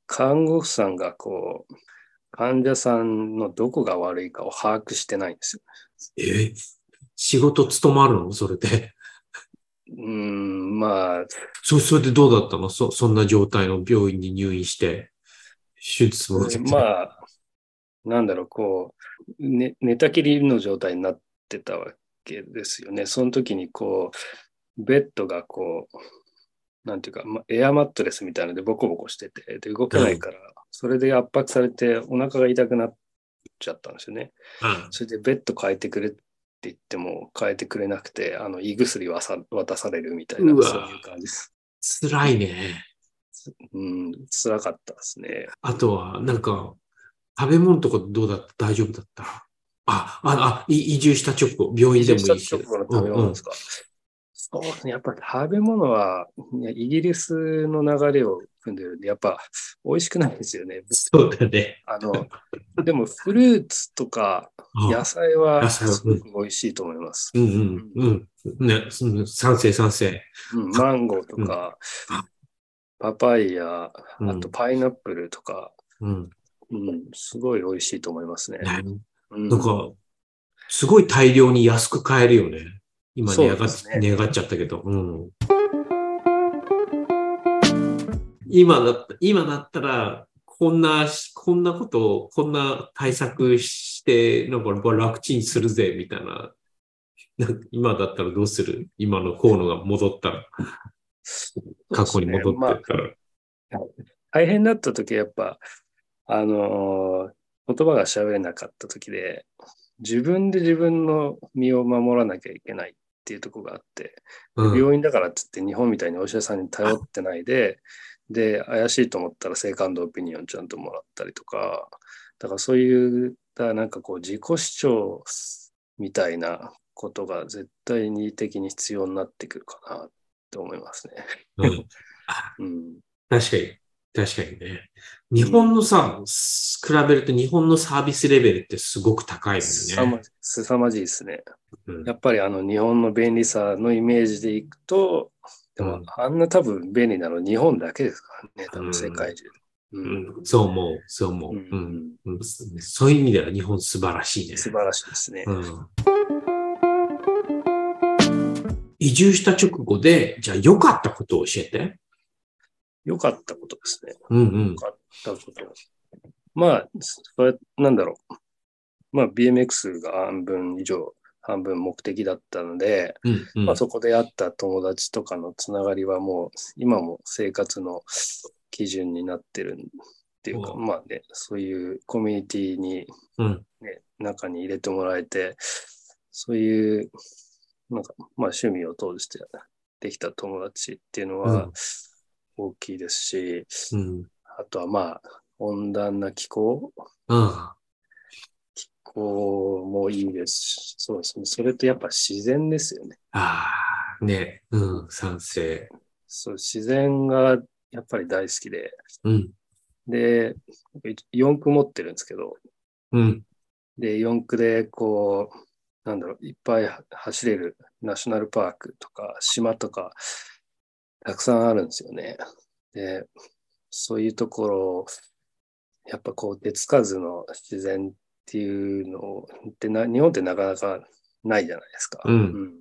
看護婦さんがこう、患者さんのどこが悪いかを把握してないんですよ。え仕事務まるの？それで。うーん、まあ、そ、それでどうだったの？そ、そんな状態の病院に入院して、手術も。まあ、なんだろう、こう、ね、寝たきりの状態になってたわけですよね。その時にこう、ベッドがこう、なんていうか、ま、エアマットレスみたいなのでボコボコしてて、で、動けないから、それで圧迫されてお腹が痛くなっちゃったんですよね。うんそれでベッド変えてくれって言っても変えてくれなくて、あの、胃薬はさ渡されるみたいな、そういう感じです。辛いね。うん、辛かったですね。あとは、なんか、食べ物とかどうだった？大丈夫だった？あ、あ、あ、い移住した直後、病院でもいいし。した直後の食べ物ですか？そうですね。やっぱり食べ物は、ねイギリスの流れを組んでるんで、やっぱ美味しくないですよね。そうだね。あの、でもフルーツとかあ野菜はすごく美味しいと思います。うんうんうん。ね、うん賛成賛成。うん、マンゴーとか、パパイヤ、あうんとパイナップルとか、うん。うん、すごい美味しいと思いますね。ねうんなんか、すごい大量に安く買えるよね。今値上がね値上がっちゃったけど。うん。今だった、今だったら、こんな、こんなことを、こんな対策して、なんか楽ちんするぜ、みたいな。なんか今だったらどうする？今の河野が戻ったら、過去に戻ってたら。大変だった時はやっぱ、あのー言葉が喋れなかった時で、自分で自分の身を守らなきゃいけないっていうところがあって、うん。病院だからっつって日本みたいにお医者さんに頼ってないで、で、怪しいと思ったらセカンドオピニオンちゃんともらったりとか、だからそういう、だなんかこう自己主張みたいなことが絶対に的に必要になってくるかなって思いますね。うん うん。確かに。確かにね。日本のさ、比べると日本のサービスレベルってすごく高いもんね。すさまじすさまじいですね。うんやっぱりあの日本の便利さのイメージでいくと、でもうんあんな多分便利なの日本だけですからね、多分世界中。ううんそう思う、そう思う、ううんんうんそういう意味では日本素晴らしいね。素晴らしいですね。うん移住した直後で、じゃあ良かったことを教えて。良かったことですね。うんうん良。かったこと。まあ、それなんだろう。まあ BMX が半分以上、半分目的だったので、うんうんまあ、そこで会った友達とかのつながりはもう今も生活の基準になってるっていうか、うんまあね、そういうコミュニティに、うんね中に入れてもらえて、そういう、なんか、まあ趣味を通してできた友達っていうのうはん大きいですし、うん。あとはまあ温暖な気候うん。気候もいいですし、そうですね。それとやっぱ自然ですよね。ああ、ね。うん、賛成。そう、自然がやっぱり大好きで、うん。で、四駆持ってるんですけど、うん。で、四駆でこう、なんだろう、いっぱい走れるナショナルパークとか島とか、たくさんあるんですよね。で、そういうところ、やっぱこう、手つかずの自然っていうのってな、日本ってなかなかないじゃないですか。うん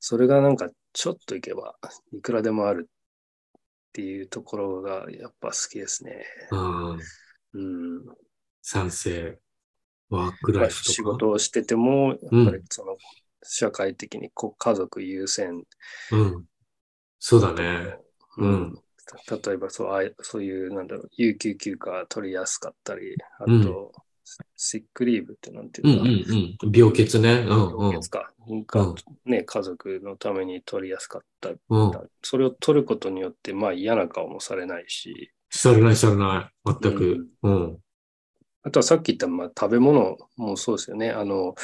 それがなんかちょっと行けばいくらでもあるっていうところがやっぱ好きですね。うん。うん。賛成。ワークライフとか？仕事をしてても、やっうんぱりその社会的に家族優先。うん。そうだね。うんた例えばそうあそういう、なんだろう、有給休暇取りやすかったり、あうんと、シックリーブってなんていうか、うんうんうん。病欠ね。うんうん病欠。か。がね、家族のために取りやすかった。うん。それを取ることによって、まあ嫌な顔もされないし、されないされない。全く。うん。あとはさっき言った、まあ、食べ物もそうですよね。あの、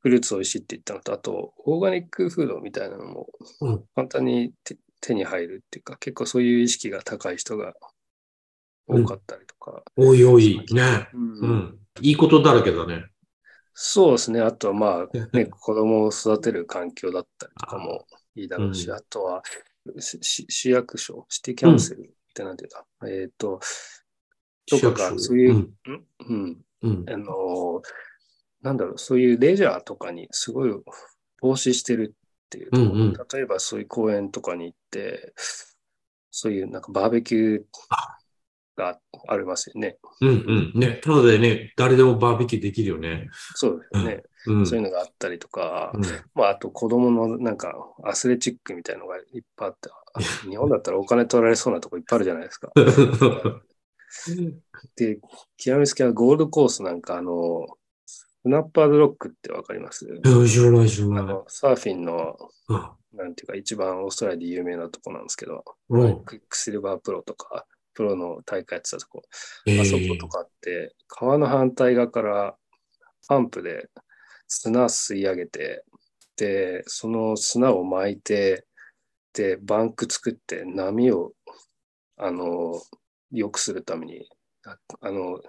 フルーツ美味しいって言ったのと、あと、オーガニックフードみたいなのもうん簡単に手手に入るっていうか、結構そういう意識が高い人が多かったりとか。おいおい。ね。うんうん。いいことだらけだね。そうですね。あとはまあ、ね、子供を育てる環境だったりとかもいいだろうし、うんあとは市役所、シティキャンセルってなんていうんだ、えっ、と、とかがそういう、うん。うん、うん。あの、なんだろう、そういうレジャーとかにすごい投資してるっていううんうん例えばそういう公園とかに行って、そういうなんかバーベキューがありますよね。うんうん。ね。ただでね、誰でもバーベキューできるよね。そうですよね。うん。そういうのがあったりとか、うんまあ、あと子供のなんかアスレチックみたいなのがいっぱいあって、あ 日本だったらお金取られそうなとこいっぱいあるじゃないですか。で、極めつけはゴールドコーストなんか、あの、スナッパーズロックってわかります？うん知らない知らない。あの、サーフィンの、うんなんていうか、一番オーストラリアで有名なとこなんですけど、うんクイックシルバープロとか、プロの大会やってたとこ、えあそことかって、川の反対側からポンプで砂吸い上げて、で、その砂を巻いて、で、バンク作って波を、あの、良くするために、ああの、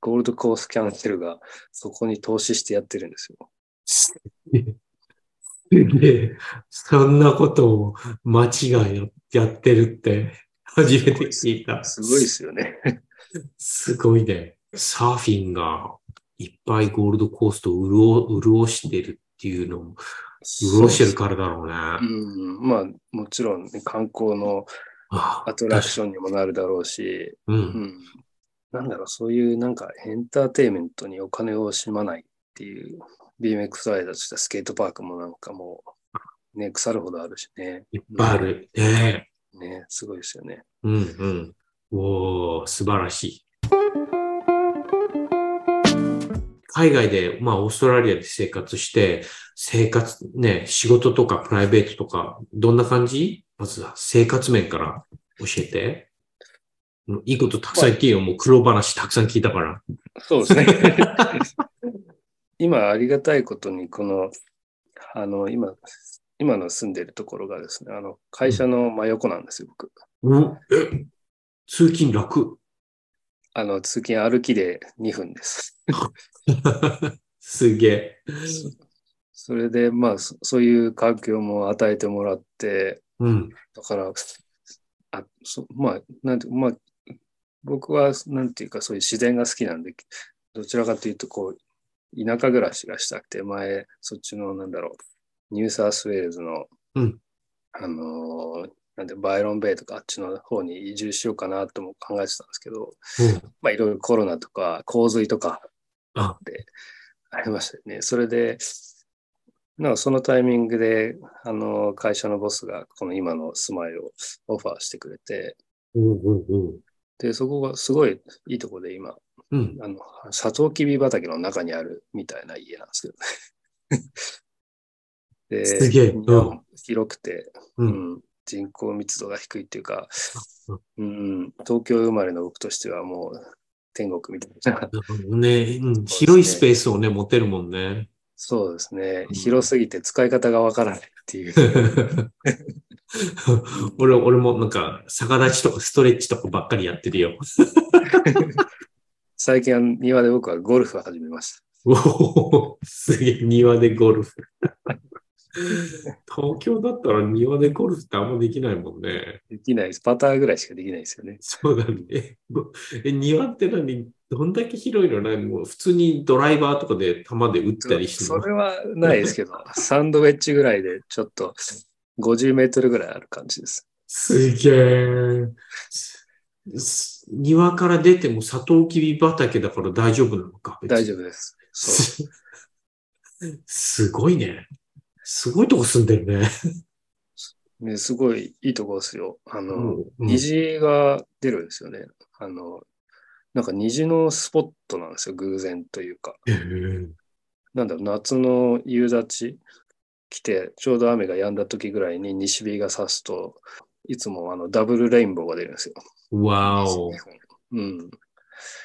ゴールドコースキャンセルがそこに投資してやってるんですよ。すげえ。そんなことを間違いやってるって初めて聞いた。すごいですよね。すごいね。サーフィンがいっぱいゴールドコーストを潤潤してるっていうのも、潤してるからだろうね。うん、まあ、もちろん、ね、観光のあアトラクションにもなるだろうし、う。うんん、なんだろう、そういうなんかエンターテインメントにお金を惜しまないっていう、BMX ライダーとしたスケートパークもなんかもう、ね、腐るほどあるしね。いっぱいある。ねね、すごいですよね。うんうん。おー、素晴らしい。海外で、まあ、オーストラリアで生活して、生活、ね、仕事とかプライベートとか、どんな感じ？まずは生活面から教えて。う んいいことたくさん言っていいよ。もう苦労話たくさん聞いたから。そうですね。今、ありがたいことに、この、あの、今、今の住んでいるところがですね、あの、会社の真横なんですよ、僕。おえ通勤楽？あの、通勤歩きで2分です。すげえ。それで、まあ、そそういう環境も与えてもらって、うん。だから、あそまあ、なんて、まあ、僕は、なんていうか、そういう自然が好きなんで、どちらかというと、こう、田舎暮らしがしたくて、前、そっちの、なんだろう、ニューサウスウェールズの、うんあのーなんで、バイロンベイとかあっちの方に移住しようかなとも考えてたんですけど、うんまあ、いろいろコロナとか洪水とかあでありましたよね。それで、なんかそのタイミングで、あの、会社のボスがこの今の住まいをオファーしてくれて、おうおうおうで、そこがすごいいいとこで今、うん。あの、サトウキビ畑の中にあるみたいな家なんですけどね。ですげえ庭も広くて、う。うんん、人口密度が低いっていうかうん、うん、東京生まれの僕としてはもう天国みたいな。ね、うん、広いスペースをね、持てるもんね。そうですねう。ん広すぎて使い方がわからないっていう。俺、俺もなんか、逆立ちとかストレッチとかばっかりやってるよ。最近は庭で僕はゴルフを始めました。おお、すげえ、庭でゴルフ。東京だったら庭でゴルフってあんまできないもんね。できないです。パターぐらいしかできないですよね。そうだね。え、庭って何？どんだけ広いの？何もう普通にドライバーとかで球で打ったりしてるそれはないですけど、サンドウェッジぐらいでちょっと50メートルぐらいある感じです。すげえ。す庭から出てもサトウキビ畑だから大丈夫なのか？大丈夫で。すすごいね。すごいとこ住んでるね。ね、すごいいいとこですよ。あの、うん虹が出るんですよね。あの、なんか虹のスポットなんですよ、偶然というか。なんだろう、夏の夕立来て、ちょうど雨が止んだ時ぐらいに西日が差すと、いつもあのダブルレインボーが出るんですよ。わお。うん。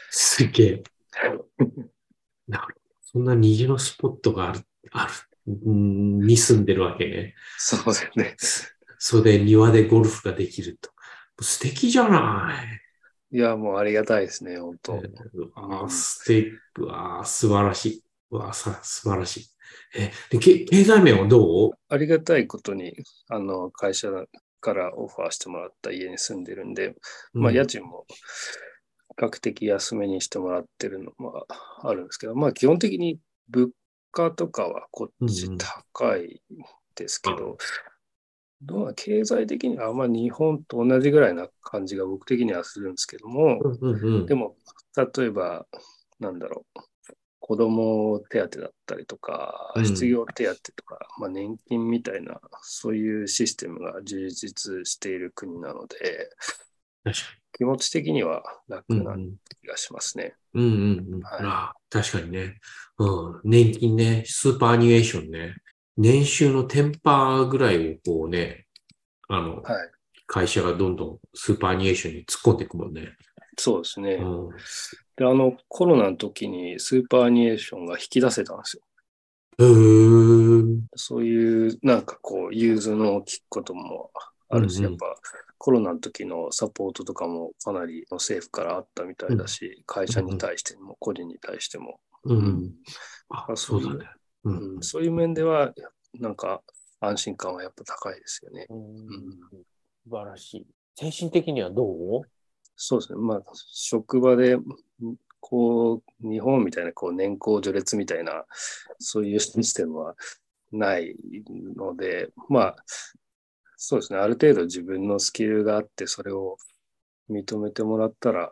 すげえ。なるほどそんな虹のスポットがある、ある、んに住んでるわけね。そうですね。それで庭でゴルフができると。素敵じゃない。いや、もうありがたいですね、本当。うわー素敵。うわ素晴らしい。わーさ、素晴らしい。え、で、け経済面はどうありがたいことに、あの、会社からオファーしてもらった家に住んでるんで、まあ、家賃も比較的安めにしてもらってるのもあるんですけど、まあ、基本的に物価とかはこっち高いですけど、どうな経済的にはあんま日本と同じぐらいな感じが僕的にはするんですけども、うんうんうん。でも、例えば、なんだろう、子供手当だったりとかう、ん。失業手当とか、まあ、年金みたいな、そういうシステムが充実している国なので、気持ち的には楽なうん気がしますね。うんうんうん。はいああ確かにね。うん。年金ね、 superannuation ね。年収の10%ぐらいをこうね、あの、はい。会社がどんどん superannuation に突っ込んでいくもんね。そうですね。うん。で、あの、コロナの時に superannuation が引き出せたんですよ。そういう、なんかこう、融通の利くこともあるし、うんうんやっぱコロナの時のサポートとかもかなり政府からあったみたいだし、会社に対しても、個人に対しても、うん。ああ、そうだね。ううんん。そういう面では、なんか安心感はやっぱ高いですよね。うん素晴らしい。精神的にはどう？そうですね。まあ、職場で、こう、日本みたいな、こう、年功序列みたいな、そういうシステムはないので、まあ、そうですね。ある程度自分のスキルがあって、それを認めてもらったら、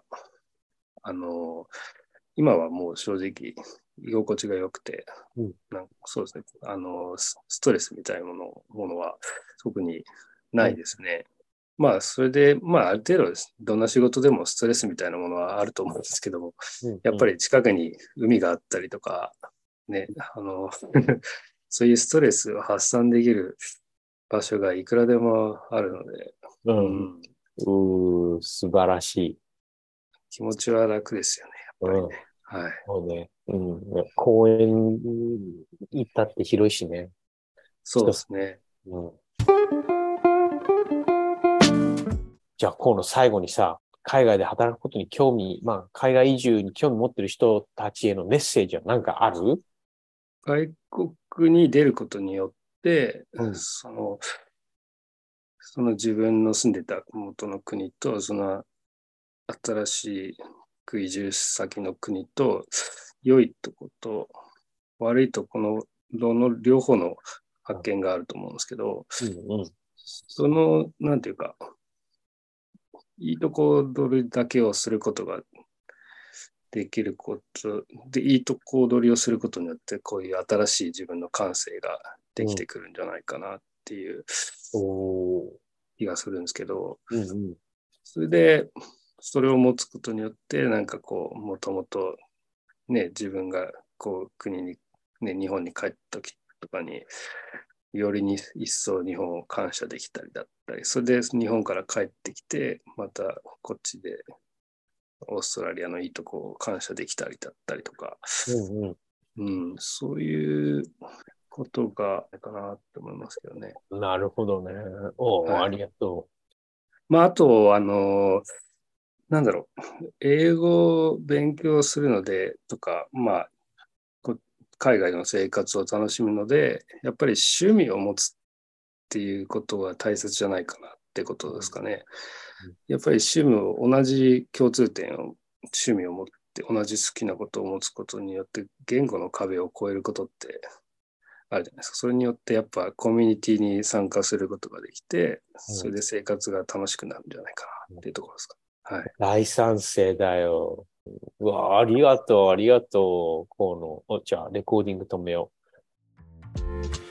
あの、今はもう正直、居心地が良くて、うんなんかそうですね。あの、スストレスみたいなものものは特にないですね。まあ、それで、まあ、ある程度。どんな仕事でもストレスみたいなものはあると思うんですけども、やっぱり。り近くに海があったりとか、ね、あの、そういうストレスを発散できる場所がいくらでもあるので、う。うんん、うー素晴らしい。気持ちは楽ですよね、やっぱりね。はい。そうね。うん。公園行ったって広いしね。そうですね。うん。じゃあ、河野最後にさ、海外で働くことに興味、まあ、海外移住に興味持ってる人たちへのメッセージは何かある？外国に出ることにようんその、その自分の住んでた元の国と、その新しく移住先の国と、良いとこと悪いとこの、どの両方の発見があると思うんですけど、うんうん。その、なんていうか、いいとこ取りだけをすることができること、で、いいとこ取りをすることによって、こういう新しい自分の感性ができてくるんじゃないかなっていう。気がするんですけど、うんうん。それで、それを持つことによって、なんかこう、もともと、ね、自分がこう、国に、ね、日本に帰った時とかに、よりに一層日本を感謝できたりだったり、それで日本から帰ってきて、またこっちでオーストラリアのいいとこを感謝できたりだったりとか、うんうん。うん、そういうことが、かなって思いますけどね。なるほどね。おー、はいありがとまあ、あと、あの、なんだろう、英語を勉強するのでとか、まあ、こ海外の生活を楽しむので、やっぱり趣味を持つっていうことが大切じゃないかなってことですかねうん。やっぱり趣味を、同じ共通点を、趣味を持って、同じ好きなことを持つことによって、言語の壁を越えることってあるじゃないですか。それによってやっぱコミュニティに参加することができて、それで生活が楽しくなるんじゃないかなっていうところですか。はい。う。大賛成だよ。うわありがとう、ありがとう。河野。おじゃあ、レコーディング止めよう。